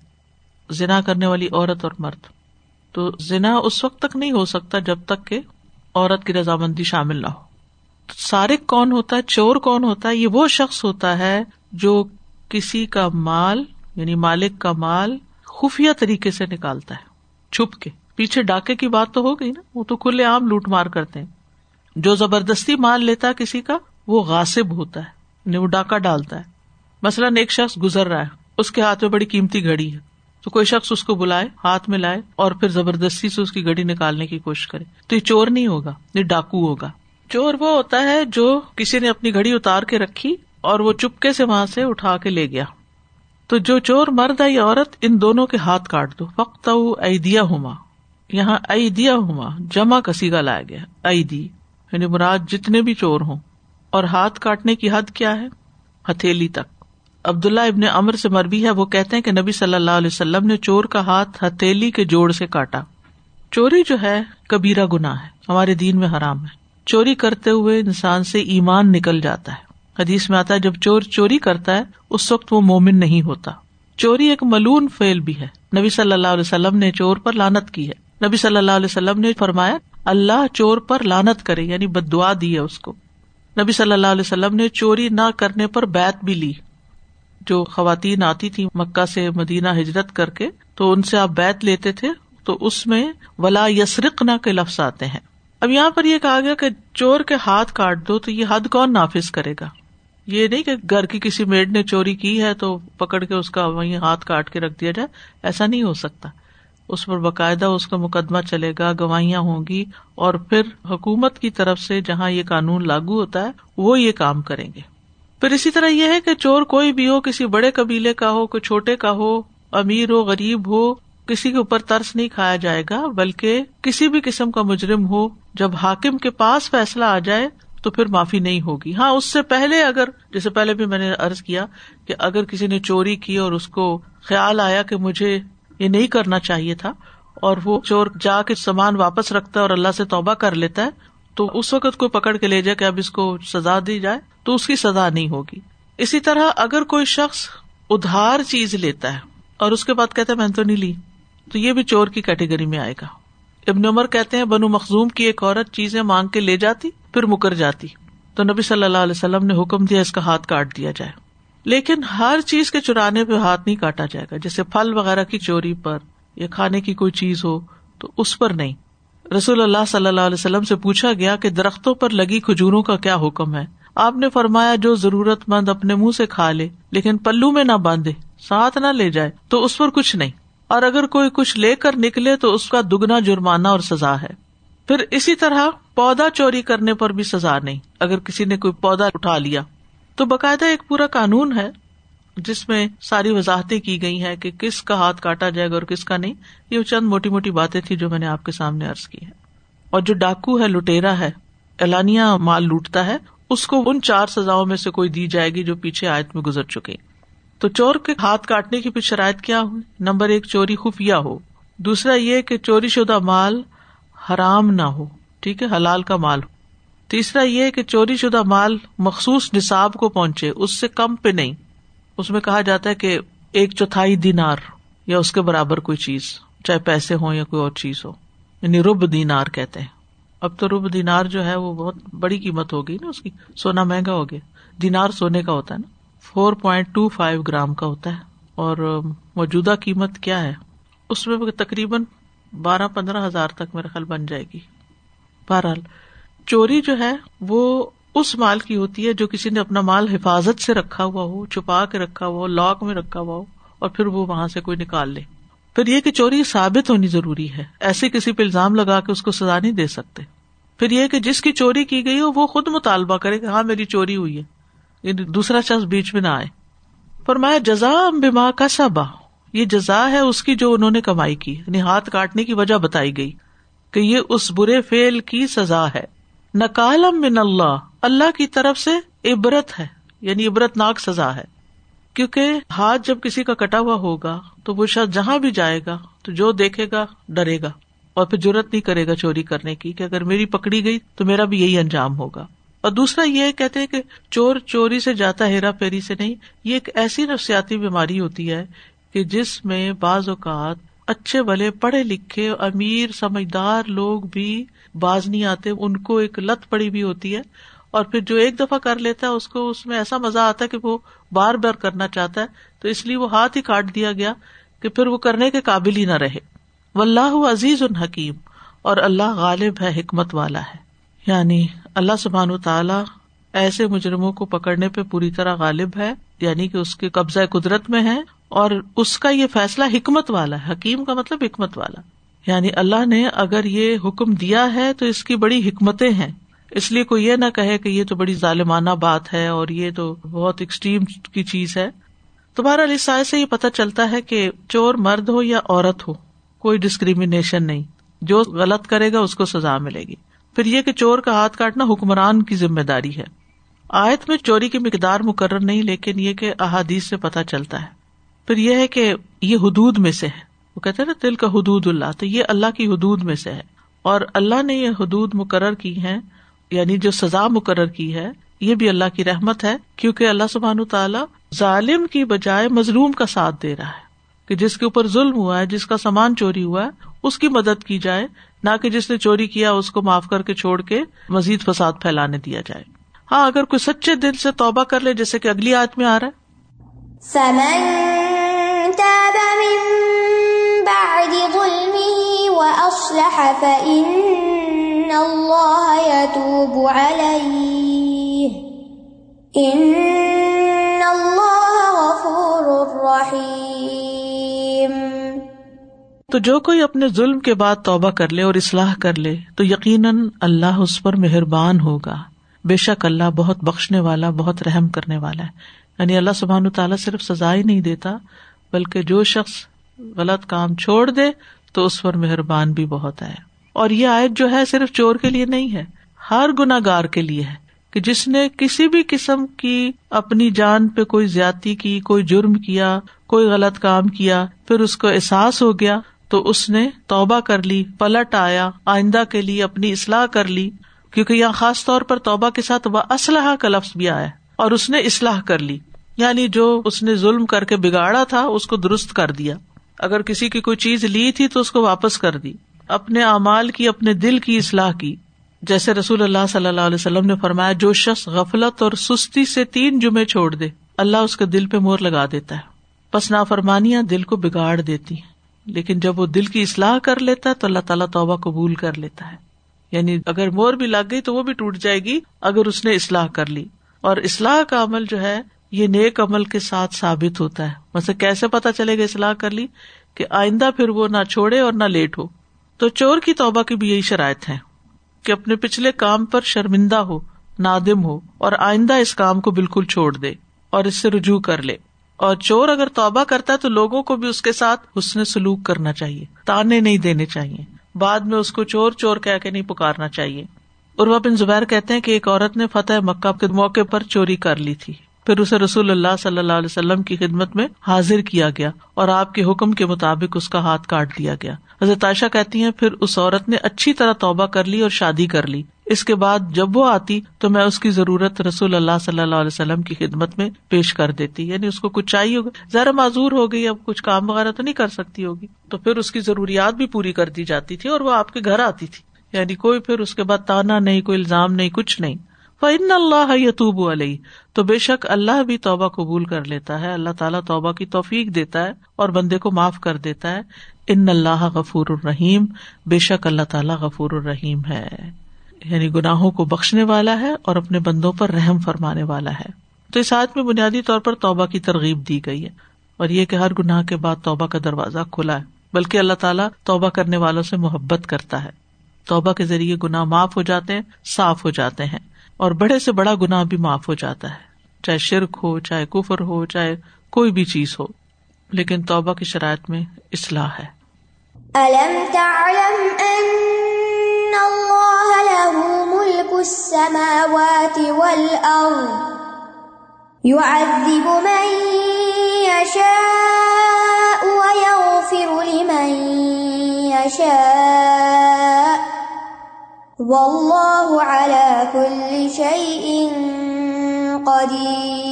زنا کرنے والی عورت اور مرد۔ تو زنا اس وقت تک نہیں ہو سکتا جب تک کہ عورت کی رضامندی شامل نہ ہو۔ سارک کون ہوتا ہے، چور کون ہوتا ہے، یہ وہ شخص ہوتا ہے جو کسی کا مال یعنی مالک کا مال خفیہ طریقے سے نکالتا ہے، چھپ کے۔ پیچھے ڈاکے کی بات تو ہو گئی نا، وہ تو کھلے عام لوٹ مار کرتے ہیں۔ جو زبردستی مال لیتا ہے کسی کا، وہ غاصب ہوتا ہے یعنی وہ ڈاکہ ڈالتا ہے۔ مثلاً ایک شخص گزر رہا ہے، اس کے ہاتھ میں بڑی قیمتی گھڑی ہے۔ تو کوئی شخص اس کو بلائے، ہاتھ میں لائے اور پھر زبردستی سے اس کی گھڑی نکالنے کی کوشش کرے۔ تو یہ چور نہیں ہوگا، یہ ڈاکو ہوگا۔ چور وہ ہوتا ہے جو کسی نے اپنی گھڑی اتار کے رکھی اور وہ چپکے سے وہاں سے اٹھا کے لے گیا۔ تو جو چور مرد ہے یا عورت، ان دونوں کے ہاتھ کاٹ دو۔ فخت ایدیا ہوما یہاں ایدیا ہوما جمع کسی کا لایا گیا۔ ایدی یعنی مراد جتنے بھی چور ہوں۔ اور ہاتھ کاٹنے کی حد کیا ہے؟ ہتھیلی تک۔ عبداللہ ابن امر سے مربی ہے، وہ کہتے ہیں کہ نبی صلی اللہ علیہ وسلم نے چور کا ہاتھ ہتھیلی کے جوڑ سے کاٹا۔ چوری جو ہے کبیرا گنا ہے۔ ہمارے دین میں حرام ہے۔ چوری کرتے ہوئے انسان سے ایمان نکل جاتا ہے۔ حدیث میں آتا ہے، جب چور چوری کرتا ہے، اس وقت وہ مومن نہیں ہوتا۔ چوری ایک ملون فیل بھی ہے۔ نبی صلی اللہ علیہ وسلم نے چور پر لانت کی ہے۔ نبی صلی اللہ علیہ وسلم نے فرمایا، اللہ چور پر لانت کرے یعنی بد دعا دی ہے اس کو۔ نبی صلی اللہ علیہ وسلم نے چوری نہ کرنے پر بیت بھی لی۔ جو خواتین آتی تھی مکہ سے مدینہ ہجرت کر کے، تو ان سے آپ بیت لیتے تھے، تو اس میں ولا یسرق نہ کے لفظ آتے ہیں۔ اب یہاں پر یہ کہا گیا کہ چور کے ہاتھ کاٹ دو تو یہ حد کون نافذ کرے گا؟ یہ نہیں کہ گھر کی کسی میڈ نے چوری کی ہے تو پکڑ کے اس کا وہیں ہاتھ کاٹ کے رکھ دیا جائے، ایسا نہیں ہو سکتا۔ اس پر باقاعدہ اس کا مقدمہ چلے گا، گواہیاں ہوں گی اور پھر حکومت کی طرف سے جہاں یہ قانون لاگو ہوتا ہے، وہ یہ کام کریں گے۔ پھر اسی طرح یہ ہے کہ چور کوئی بھی ہو، کسی بڑے قبیلے کا ہو، کوئی چھوٹے کا ہو، امیر ہو، غریب ہو، کسی کے اوپر ترس نہیں کھایا جائے گا، بلکہ کسی بھی قسم کا مجرم ہو، جب حاکم کے پاس فیصلہ آ جائے تو پھر معافی نہیں ہوگی۔ ہاں اس سے پہلے اگر، جیسے پہلے بھی میں نے ارض کیا کہ اگر کسی نے چوری کی اور اس کو خیال آیا کہ مجھے یہ نہیں کرنا چاہیے تھا اور وہ چور جا کے سامان واپس رکھتا ہے اور اللہ سے توبہ کر لیتا ہے، تو اس وقت کوئی پکڑ کے لے جائے کہ اب اس کو سزا دی جائے، تو اس کی سزا نہیں ہوگی۔ اسی طرح اگر کوئی شخص ادھار چیز لیتا ہے اور اس کے بعد کہتا ہے، میں تو نہیں لی، تو یہ بھی چور کی کیٹیگری میں آئے گا۔ ابن عمر کہتے ہیں، بنو مخزوم کی ایک عورت چیزیں مانگ کے لے جاتی پھر مکر جاتی۔ تو نبی صلی اللہ علیہ وسلم نے حکم دیا اس کا ہاتھ کاٹ دیا جائے۔ لیکن ہر چیز کے چرانے پہ ہاتھ نہیں کاٹا جائے گا۔ جیسے پھل وغیرہ کی چوری پر یا کھانے کی کوئی چیز ہو تو اس پر نہیں۔ رسول اللہ صلی اللہ علیہ وسلم سے پوچھا گیا کہ درختوں پر لگی کھجوروں کا کیا حکم ہے؟ آپ نے فرمایا جو ضرورت مند اپنے منہ سے کھا لے، لیکن پلو میں نہ باندھے، ساتھ نہ لے جائے، تو اس پر کچھ نہیں۔ اور اگر کوئی کچھ لے کر نکلے تو اس کا دگنا جرمانہ اور سزا ہے۔ پھر اسی طرح پودا چوری کرنے پر بھی سزا نہیں۔ اگر کسی نے کوئی پودا اٹھا لیا، تو باقاعدہ ایک پورا قانون ہے، جس میں ساری وضاحتیں کی گئی ہیں کہ کس کا ہاتھ کاٹا جائے گا اور کس کا نہیں۔ یہ چند موٹی موٹی باتیں تھی جو میں نے آپ کے سامنے ارض کی ہے اور جو ڈاکو ہے لٹیرا ہے، اعلانیہ مال لوٹتا ہے، اس کو ان چار سزاؤں میں سے کوئی دی جائے گی جو پیچھے آیت میں گزر چکے۔ تو چور کے ہاتھ کاٹنے کی پھر شرائط کیا ہو نمبر ایک، چوری خفیہ ہو۔ دوسرا یہ کہ چوری شدہ مال حرام نہ ہو، ٹھیک ہے، حلال کا مال ہو۔ تیسرا یہ کہ چوری شدہ مال مخصوص نصاب کو پہنچے، اس سے کم پہ نہیں۔ اس میں کہا جاتا ہے کہ ایک چوتھائی دینار یا اس کے برابر کوئی چیز، چاہے پیسے ہو یا کوئی اور چیز ہو۔ یعنی رب دینار کہتے ہیں۔ اب تو رب دینار جو ہے وہ بہت بڑی قیمت ہو گئی نا، اس کی۔ سونا مہنگا ہو گیا۔ دینار سونے کا ہوتا ہے نا۔ Four point two five gram کا ہوتا ہے۔ اور موجودہ قیمت کیا ہے؟ اس میں تقریباً بارہ پندرہ ہزار تک میرا خیال بن جائے گی۔ بہرحال، چوری جو ہے، وہ اس مال کی ہوتی ہے جو کسی نے اپنا مال حفاظت سے رکھا ہوا ہو، چھپا کے رکھا ہوا ہو، لاک میں رکھا ہوا ہو، اور پھر وہ وہاں سے کوئی نکال لے۔ پھر یہ کہ چوری ثابت ہونی ضروری ہے۔ ایسے کسی پہ الزام لگا کے اس کو سزا نہیں دے سکتے۔ پھر یہ کہ جس کی چوری کی گئی ہو، وہ خود مطالبہ کرے کہ ہاں میری چوری ہوئی ہے۔ یعنی دوسرا شخص بیچ میں نہ آئے۔ پر میں جزا بما کا سبا یہ جزا ہے اس کی جو انہوں نے کمائی کی یعنی ہاتھ کاٹنے کی وجہ بتائی گئی کہ یہ اس برے فیل کی سزا ہے۔ نکالم من اللہ اللہ کی طرف سے عبرت ہے یعنی عبرت ناک سزا ہے۔ کیونکہ ہاتھ جب کسی کا کٹا ہوا ہوگا تو وہ شاید جہاں بھی جائے گا تو جو دیکھے گا، ڈرے گا۔ اور پھر ضرورت نہیں کرے گا چوری کرنے کی کہ اگر میری پکڑی گئی تو میرا بھی یہی انجام ہوگا۔ اور دوسرا یہ کہتے ہیں کہ چور چوری سے جاتا ہیرا پھیری سے نہیں، یہ ایک ایسی نفسیاتی بیماری ہوتی ہے کہ جس میں بعض اوقات اچھے بھلے پڑھے لکھے امیر سمجھدار لوگ بھی باز نہیں آتے، ان کو ایک لت پڑی بھی ہوتی ہے اور پھر جو ایک دفعہ کر لیتا ہے، اس کو اس میں ایسا مزہ آتا ہے کہ وہ بار بار کرنا چاہتا ہے۔ تو اس لیے وہ ہاتھ ہی کاٹ دیا گیا کہ پھر وہ کرنے کے قابل ہی نہ رہے۔ و اللہ عزیز الحکیم اور اللہ غالب ہے، حکمت والا ہے۔ یعنی اللہ سبحان تعالی ایسے مجرموں کو پکڑنے پہ پوری طرح غالب ہے یعنی کہ اس کے قبضۂ قدرت میں ہے، اور اس کا یہ فیصلہ حکمت والا ہے، حکیم کا مطلب حکمت والا۔ یعنی اللہ نے اگر یہ حکم دیا ہے تو اس کی بڑی حکمتیں ہیں۔ اس لیے کوئی یہ نہ کہے کہ یہ تو بڑی ظالمانہ بات ہے اور یہ تو بہت ایکسٹریم کی چیز ہے۔ تمہارا لسائے سے یہ پتا چلتا ہے کہ چور مرد ہو یا عورت ہو، کوئی ڈسکریمنیشن نہیں۔ جو غلط کرے گا، اس کو سزا ملے گی۔ پھر یہ کہ چور کا ہاتھ کاٹنا حکمران کی ذمہ داری ہے۔ آیت میں چوری کی مقدار مقرر نہیں، لیکن یہ کہ احادیث سے پتہ چلتا ہے۔ پھر یہ ہے کہ یہ حدود میں سے ہے۔ وہ کہتے نا دل کا حدود اللہ، تو یہ اللہ کی حدود میں سے ہے۔ اور اللہ نے یہ حدود مقرر کی ہے یعنی جو سزا مقرر کی ہے، یہ بھی اللہ کی رحمت ہے، کیونکہ اللہ سبحان تعالیٰ ظالم کی بجائے مظلوم کا ساتھ دے رہا ہے۔ کہ جس کے اوپر ظلم ہوا ہے، جس کا سامان چوری ہوا ہے، اس کی مدد کی جائے، نہ کہ جس نے چوری کیا، اس کو معاف کر کے چھوڑ کے مزید فساد پھیلانے دیا جائے۔ ہاں اگر کوئی سچے دل سے توبہ کر لے جیسے کہ اگلی آج میں آ رہا ہے۔ تو جو کوئی اپنے ظلم کے بعد توبہ کر لے اور اصلاح کر لے تو یقیناً اللہ اس پر مہربان ہوگا۔ بے شک اللہ بہت بخشنے والا، بہت رحم کرنے والا ہے۔ یعنی اللہ سبحان تعالیٰ صرف سزا ہی نہیں دیتا، بلکہ جو شخص غلط کام چھوڑ دے تو اس پر مہربان بھی بہت ہے۔ اور یہ آیت جو ہے صرف چور کے لیے نہیں ہے، ہر گناگار کے لیے ہے۔ کہ جس نے کسی بھی قسم کی اپنی جان پہ کوئی زیادتی کی، کوئی جرم کیا، کوئی غلط کام کیا، پھر اس کو احساس ہو گیا تو اس نے توبہ کر لی، پلٹ آیا، آئندہ کے لیے اپنی اصلاح کر لی۔ کیونکہ یہاں خاص طور پر توبہ کے ساتھ وہ اسلحہ کا لفظ بھی آیا اور اس نے اصلاح کر لی۔ یعنی جو اس نے ظلم کر کے بگاڑا تھا، اس کو درست کر دیا۔ اگر کسی کی کوئی چیز لی تھی تو اس کو واپس کر دی۔ اپنے اعمال کی، اپنے دل کی اصلاح کی۔ جیسے رسول اللہ صلی اللہ علیہ وسلم نے فرمایا، جو شخص غفلت اور سستی سے تین جمعے چھوڑ دے، اللہ اس کے دل پہ مور لگا دیتا ہے۔ پس نافرمانیاں دل کو بگاڑ دیتی ہیں۔ لیکن جب وہ دل کی اصلاح کر لیتا ہے تو اللہ تعالیٰ توبہ قبول کر لیتا ہے۔ یعنی اگر مور بھی لگ گئی تو وہ بھی ٹوٹ جائے گی اگر اس نے اصلاح کر لی۔ اور اصلاح کا عمل جو ہے، یہ نیک عمل کے ساتھ ثابت ہوتا ہے۔ ویسے کیسے پتا چلے گا اصلاح کر لی کہ آئندہ پھر وہ نہ چھوڑے اور نہ لیٹ ہو۔ تو چور کی توبہ کی بھی یہی شرائط ہے کہ اپنے پچھلے کام پر شرمندہ ہو، نادم ہو اور آئندہ اس کام کو بالکل چھوڑ دے اور اس سے رجوع کر لے۔ اور چور اگر توبہ کرتا ہے تو لوگوں کو بھی اس کے ساتھ حسن سلوک کرنا چاہیے، تانے نہیں دینے چاہیے۔ بعد میں اس کو چور چور کہہ کے نہیں پکارنا چاہیے۔ اور بن زبیر کہتے ہیں کہ ایک عورت نے فتح مکہ کے موقع پر چوری کر لی تھی۔ پھر اسے رسول اللہ صلی اللہ علیہ وسلم کی خدمت میں حاضر کیا گیا اور آپ کے حکم کے مطابق اس کا ہاتھ کاٹ دیا گیا۔ حضرت عائشہ کہتی ہیں، پھر اس عورت نے اچھی طرح توبہ کر لی اور شادی کر لی۔ اس کے بعد جب وہ آتی تو میں اس کی ضرورت رسول اللہ صلی اللہ علیہ وسلم کی خدمت میں پیش کر دیتی یعنی اس کو کچھ چاہیے ہوگا۔ ذرا معذور ہو گئی، اب کچھ کام وغیرہ تو نہیں کر سکتی ہوگی۔ تو پھر اس کی ضروریات بھی پوری کر دی جاتی تھی اور وہ آپ کے گھر آتی تھی۔ یعنی کوئی پھر اس کے بعد تانا نہیں، کوئی الزام نہیں، کچھ نہیں۔ فن اللہ یتوب علیہ تو بے شک اللہ بھی توبہ قبول کر لیتا ہے، اللہ تعالیٰ توبہ کی توفیق دیتا ہے اور بندے کو معاف کر دیتا ہے۔ ان اللہ غفور الرحیم بے شک اللہ تعالیٰ غفور الرحیم ہے۔ یعنی گناہوں کو بخشنے والا ہے اور اپنے بندوں پر رحم فرمانے والا ہے۔ تو اس آج میں بنیادی طور پر توبہ کی ترغیب دی گئی ہے اور یہ کہ ہر گناہ کے بعد توبہ کا دروازہ کھلا ہے، بلکہ اللہ تعالیٰ توبہ کرنے والوں سے محبت کرتا ہے۔ توبہ کے ذریعے گناہ معاف ہو جاتے ہیں، صاف ہو جاتے ہیں اور بڑے سے بڑا گنا بھی معاف ہو جاتا ہے۔ چاہے شرک ہو، چاہے کفر ہو، چاہے کوئی بھی چیز ہو، لیکن توبہ کی شرائط میں اصلاح ہے۔ السماوات والأرض. يعذب من يشاء ويغفر لمن يشاء. والله على كل شيء قدير.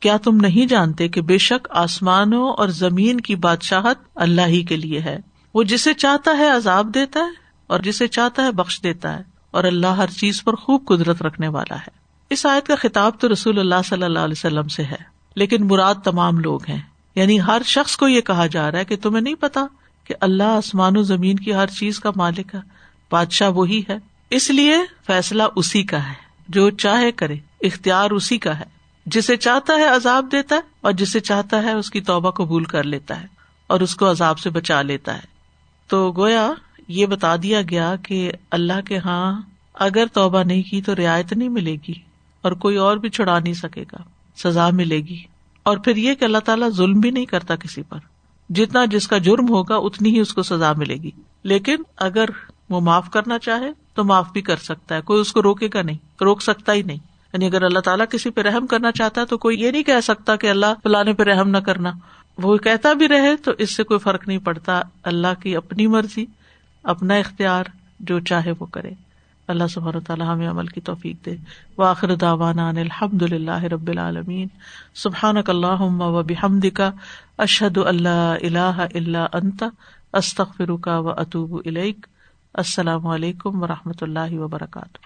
کیا تم نہیں جانتے کہ بے شک آسمانوں اور زمین کی بادشاہت اللہ ہی کے لیے ہے؟ وہ جسے چاہتا ہے عذاب دیتا ہے؟ اور جسے چاہتا ہے بخش دیتا ہے اور اللہ ہر چیز پر خوب قدرت رکھنے والا ہے۔ اس آیت کا خطاب تو رسول اللہ صلی اللہ علیہ وسلم سے ہے، لیکن مراد تمام لوگ ہیں۔ یعنی ہر شخص کو یہ کہا جا رہا ہے کہ تمہیں نہیں پتا کہ اللہ آسمان و زمین کی ہر چیز کا مالک ہے، بادشاہ وہی ہے۔ اس لیے فیصلہ اسی کا ہے، جو چاہے کرے، اختیار اسی کا ہے۔ جسے چاہتا ہے عذاب دیتا ہے اور جسے چاہتا ہے اس کی توبہ قبول کر لیتا ہے اور اس کو عذاب سے بچا لیتا ہے۔ تو گویا یہ بتا دیا گیا کہ اللہ کے ہاں اگر توبہ نہیں کی تو رعایت نہیں ملے گی اور کوئی اور بھی چھڑا نہیں سکے گا، سزا ملے گی۔ اور پھر یہ کہ اللہ تعالیٰ ظلم بھی نہیں کرتا کسی پر۔ جتنا جس کا جرم ہوگا اتنی ہی اس کو سزا ملے گی۔ لیکن اگر وہ معاف کرنا چاہے تو معاف بھی کر سکتا ہے، کوئی اس کو روکے گا نہیں، روک سکتا ہی نہیں۔ یعنی اگر اللہ تعالیٰ کسی پہ رحم کرنا چاہتا ہے تو کوئی یہ نہیں کہہ سکتا کہ اللہ فلانے پہ رحم نہ کرنا۔ وہ کہتا بھی رہے تو اس سے کوئی فرق نہیں پڑتا، اللہ کی اپنی مرضی۔ اپنا اختیار جو چاہے وہ کرے۔ اللہ سبحانہ تعالیٰ ہمیں عمل کی توفیق دے۔ واخر ان الحمد للہ رب العالمین۔ سبحان اللہم و بحمد اشہد اشد اللہ اللہ اللہ انت استخ و اطوب الیک۔ السلام علیکم و رحمۃ اللہ وبرکاتہ۔